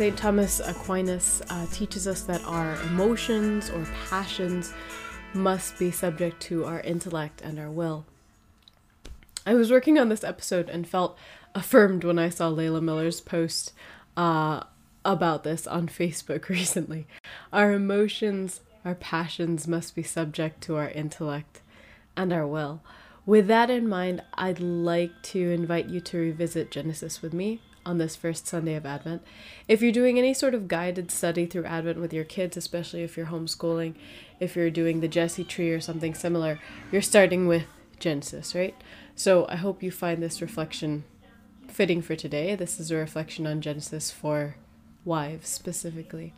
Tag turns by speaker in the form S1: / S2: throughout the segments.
S1: St. Thomas Aquinas uh, teaches us that our emotions or passions must be subject to our intellect and our will. I was working on this episode and felt affirmed when I saw Layla Miller's post uh, about this on Facebook recently. Our emotions, our passions must be subject to our intellect and our will. With that in mind, I'd like to invite you to revisit Genesis with me on this first Sunday of Advent. If you're doing any sort of guided study through Advent with your kids, especially if you're homeschooling, if you're doing the Jesse tree or something similar, you're starting with Genesis, right? So I hope you find this reflection fitting for today. This is a reflection on Genesis for wives specifically.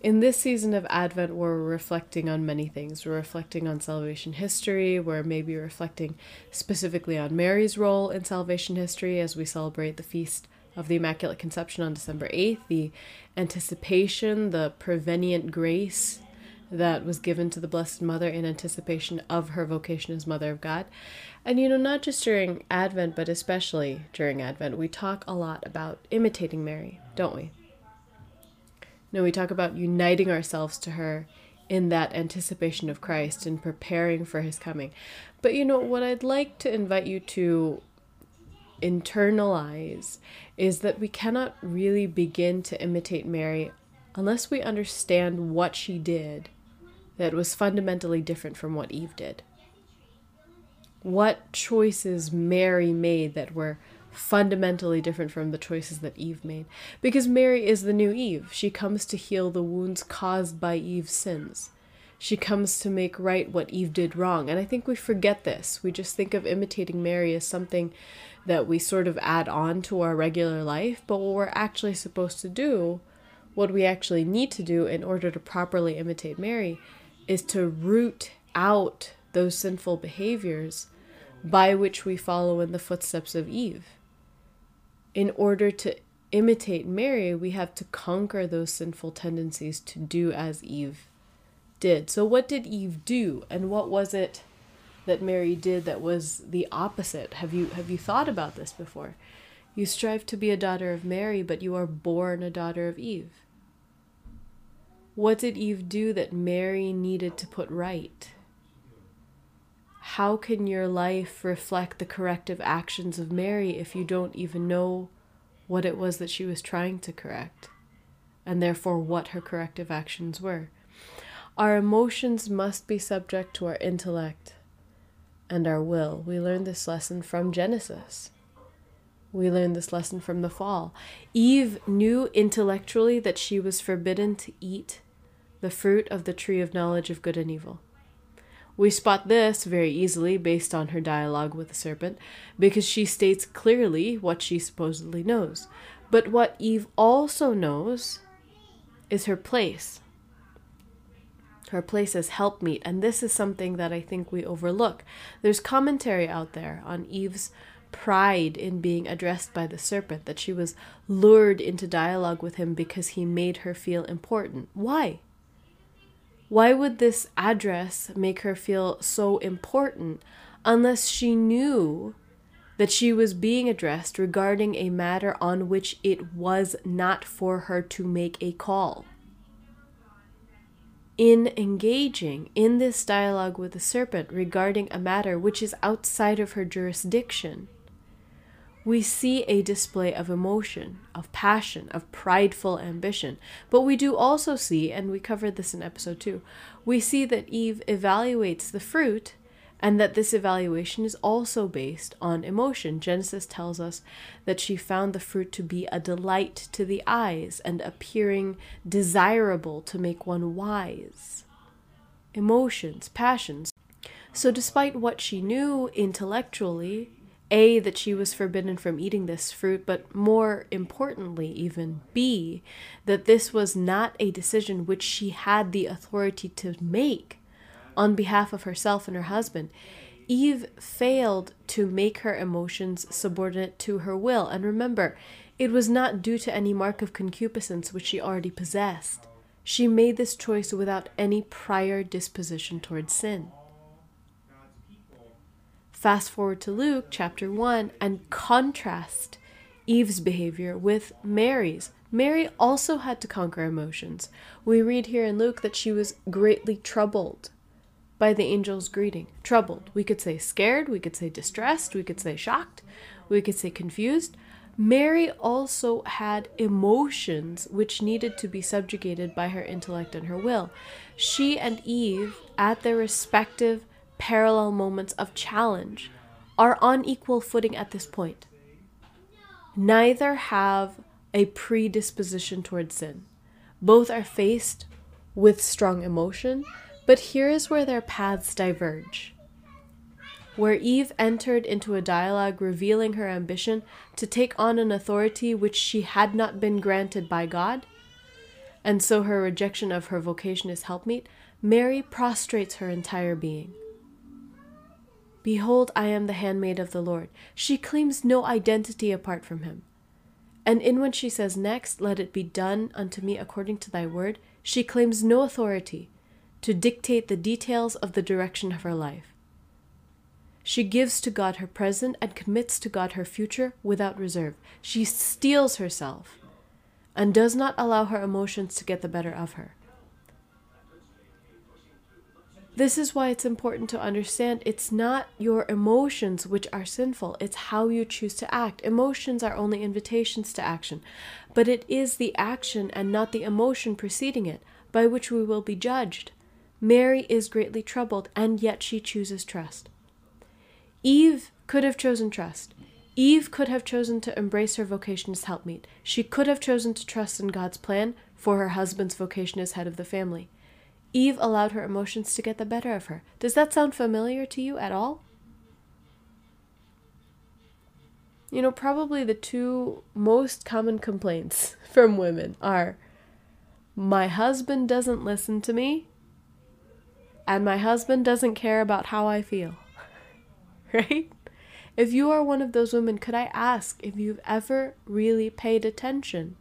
S1: In this season of Advent, we're reflecting on many things. We're reflecting on salvation history. We're maybe reflecting specifically on Mary's role in salvation history as we celebrate the feast of the Immaculate Conception on December 8th, the anticipation, the prevenient grace that was given to the Blessed Mother in anticipation of her vocation as Mother of God. And you know, not just during Advent, but especially during Advent, we talk a lot about imitating Mary, don't we? No, we talk about uniting ourselves to her in that anticipation of Christ and preparing for his coming. But you know, what I'd like to invite you to internalize is that we cannot really begin to imitate Mary unless we understand what she did that was fundamentally different from what Eve did. What choices Mary made that were fundamentally different from the choices that Eve made. Because Mary is the new Eve. She comes to heal the wounds caused by Eve's sins. She comes to make right what Eve did wrong. And I think we forget this. We just think of imitating Mary as something that we sort of add on to our regular life. But what we're actually supposed to do, what we actually need to do in order to properly imitate Mary, is to root out those sinful behaviors by which we follow in the footsteps of Eve in order to imitate Mary, we have to conquer those sinful tendencies to do as Eve did. So, what did Eve do, and what was it that Mary did that was the opposite? Have you have you thought about this before? You strive to be a daughter of Mary, but you are born a daughter of Eve. What did Eve do that Mary needed to put right? How can your life reflect the corrective actions of Mary if you don't even know what it was that she was trying to correct, and therefore what her corrective actions were? Our emotions must be subject to our intellect and our will. We learned this lesson from Genesis. We learned this lesson from the fall. Eve knew intellectually that she was forbidden to eat the fruit of the tree of knowledge of good and evil. We spot this very easily based on her dialogue with the serpent, because she states clearly what she supposedly knows. But what Eve also knows is her place. Her place as helpmeet, and this is something that I think we overlook. There's commentary out there on Eve's pride in being addressed by the serpent, that she was lured into dialogue with him because he made her feel important. Why? Why would this address make her feel so important unless she knew that she was being addressed regarding a matter on which it was not for her to make a call? In engaging in this dialogue with the serpent regarding a matter which is outside of her jurisdiction, we see a display of emotion, of passion, of prideful ambition. But we do also see, and we covered this in episode 2, we see that Eve evaluates the fruit and that this evaluation is also based on emotion. Genesis tells us that she found the fruit to be a delight to the eyes and appearing desirable to make one wise. Emotions, passions. So, despite what she knew intellectually, a, that she was forbidden from eating this fruit, but more importantly, even B, that this was not a decision which she had the authority to make on behalf of herself and her husband. Eve failed to make her emotions subordinate to her will. And remember, it was not due to any mark of concupiscence which she already possessed. She made this choice without any prior disposition towards sin. Fast forward to Luke chapter 1 and contrast Eve's behavior with Mary's. Mary also had to conquer emotions. We read here in Luke that she was greatly troubled by the angel's greeting. Troubled. We could say scared, we could say distressed, we could say shocked, we could say confused. Mary also had emotions which needed to be subjugated by her intellect and her will. She and Eve, at their respective parallel moments of challenge, are on equal footing at this point. Neither have a predisposition towards sin. Both are faced with strong emotion, but here is where their paths diverge. Where Eve entered into a dialogue revealing her ambition to take on an authority which she had not been granted by God, and so her rejection of her vocation as helpmeet, Mary prostrates her entire being. Behold, I am the handmaid of the Lord. She claims no identity apart from him. And in when she says next, Let it be done unto me according to thy word, she claims no authority to dictate the details of the direction of her life. She gives to God her present and commits to God her future without reserve. She steels herself and does not allow her emotions to get the better of her. This is why it's important to understand it's not your emotions which are sinful, it's how you choose to act. Emotions are only invitations to action, but it is the action and not the emotion preceding it by which we will be judged. Mary is greatly troubled, and yet she chooses trust. Eve could have chosen trust. Eve could have chosen to embrace her vocation as helpmeet. She could have chosen to trust in God's plan for her husband's vocation as head of the family. Eve allowed her emotions to get the better of her. Does that sound familiar to you at all? You know, probably the two most common complaints from women are my husband doesn't listen to me, and my husband doesn't care about how I feel. right? If you are one of those women, could I ask if you've ever really paid attention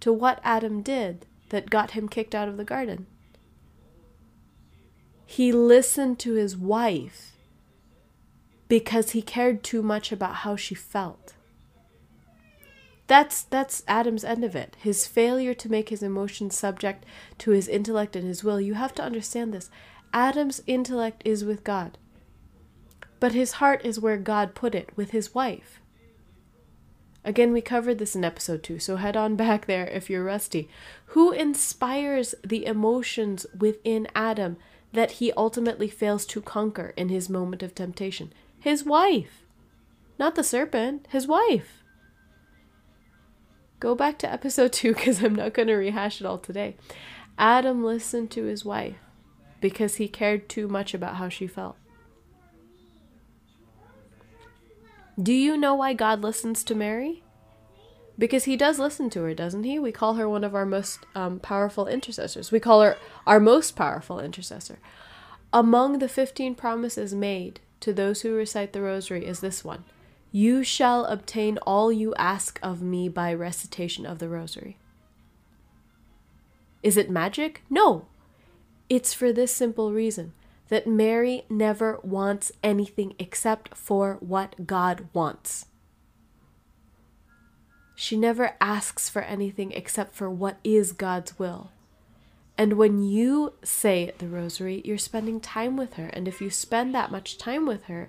S1: to what Adam did that got him kicked out of the garden? He listened to his wife because he cared too much about how she felt. That's that's Adam's end of it. His failure to make his emotions subject to his intellect and his will. You have to understand this. Adam's intellect is with God. But his heart is where God put it, with his wife. Again, we covered this in episode 2, so head on back there if you're rusty. Who inspires the emotions within Adam that he ultimately fails to conquer in his moment of temptation? His wife. Not the serpent, his wife. Go back to episode 2 because I'm not going to rehash it all today. Adam listened to his wife because he cared too much about how she felt. Do you know why God listens to Mary? Because he does listen to her, doesn't he? We call her one of our most um, powerful intercessors. We call her our most powerful intercessor. Among the 15 promises made to those who recite the rosary is this one You shall obtain all you ask of me by recitation of the rosary. Is it magic? No. It's for this simple reason that Mary never wants anything except for what God wants. She never asks for anything except for what is God's will. And when you say the rosary, you're spending time with her. And if you spend that much time with her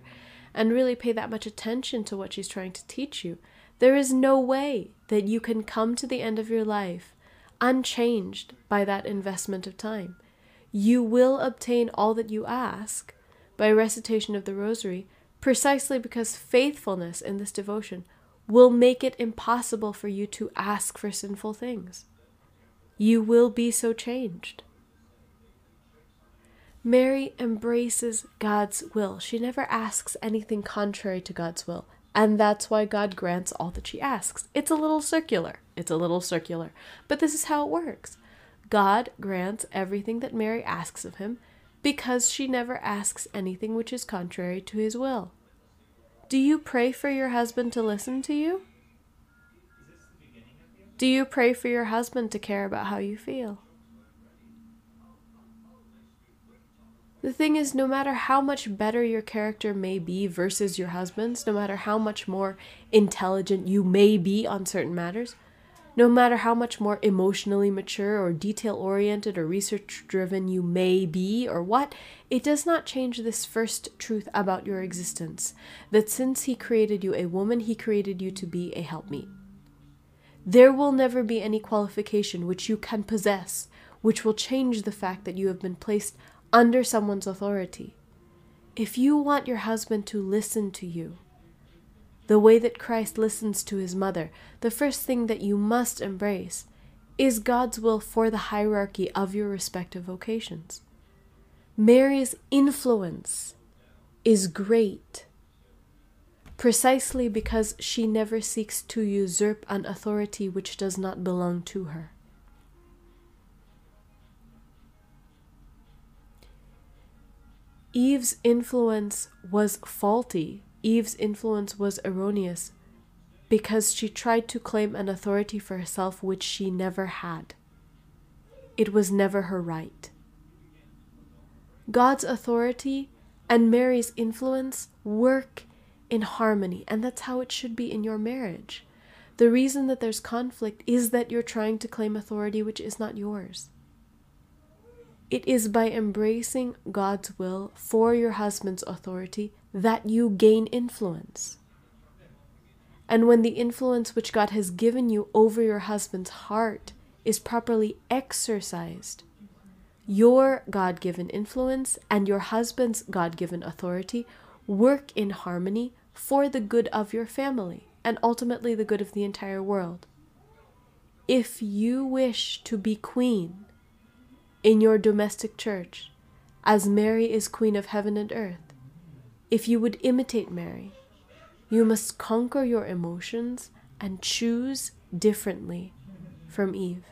S1: and really pay that much attention to what she's trying to teach you, there is no way that you can come to the end of your life unchanged by that investment of time you will obtain all that you ask by recitation of the rosary, precisely because faithfulness in this devotion will make it impossible for you to ask for sinful things. You will be so changed. Mary embraces God's will. She never asks anything contrary to God's will. And that's why God grants all that she asks. It's a little circular. It's a little circular. But this is how it works. God grants everything that Mary asks of him because she never asks anything which is contrary to his will. Do you pray for your husband to listen to you? Do you pray for your husband to care about how you feel? The thing is, no matter how much better your character may be versus your husband's, no matter how much more intelligent you may be on certain matters, No matter how much more emotionally mature or detail oriented or research driven you may be or what, it does not change this first truth about your existence that since He created you a woman, He created you to be a helpmeet. There will never be any qualification which you can possess which will change the fact that you have been placed under someone's authority. If you want your husband to listen to you, the way that Christ listens to his mother, the first thing that you must embrace is God's will for the hierarchy of your respective vocations. Mary's influence is great precisely because she never seeks to usurp an authority which does not belong to her. Eve's influence was faulty. Eve's influence was erroneous because she tried to claim an authority for herself which she never had. It was never her right. God's authority and Mary's influence work in harmony, and that's how it should be in your marriage. The reason that there's conflict is that you're trying to claim authority which is not yours. It is by embracing God's will for your husband's authority that you gain influence. And when the influence which God has given you over your husband's heart is properly exercised, your God given influence and your husband's God given authority work in harmony for the good of your family and ultimately the good of the entire world. If you wish to be queen, in your domestic church, as Mary is Queen of heaven and earth. If you would imitate Mary, you must conquer your emotions and choose differently from Eve.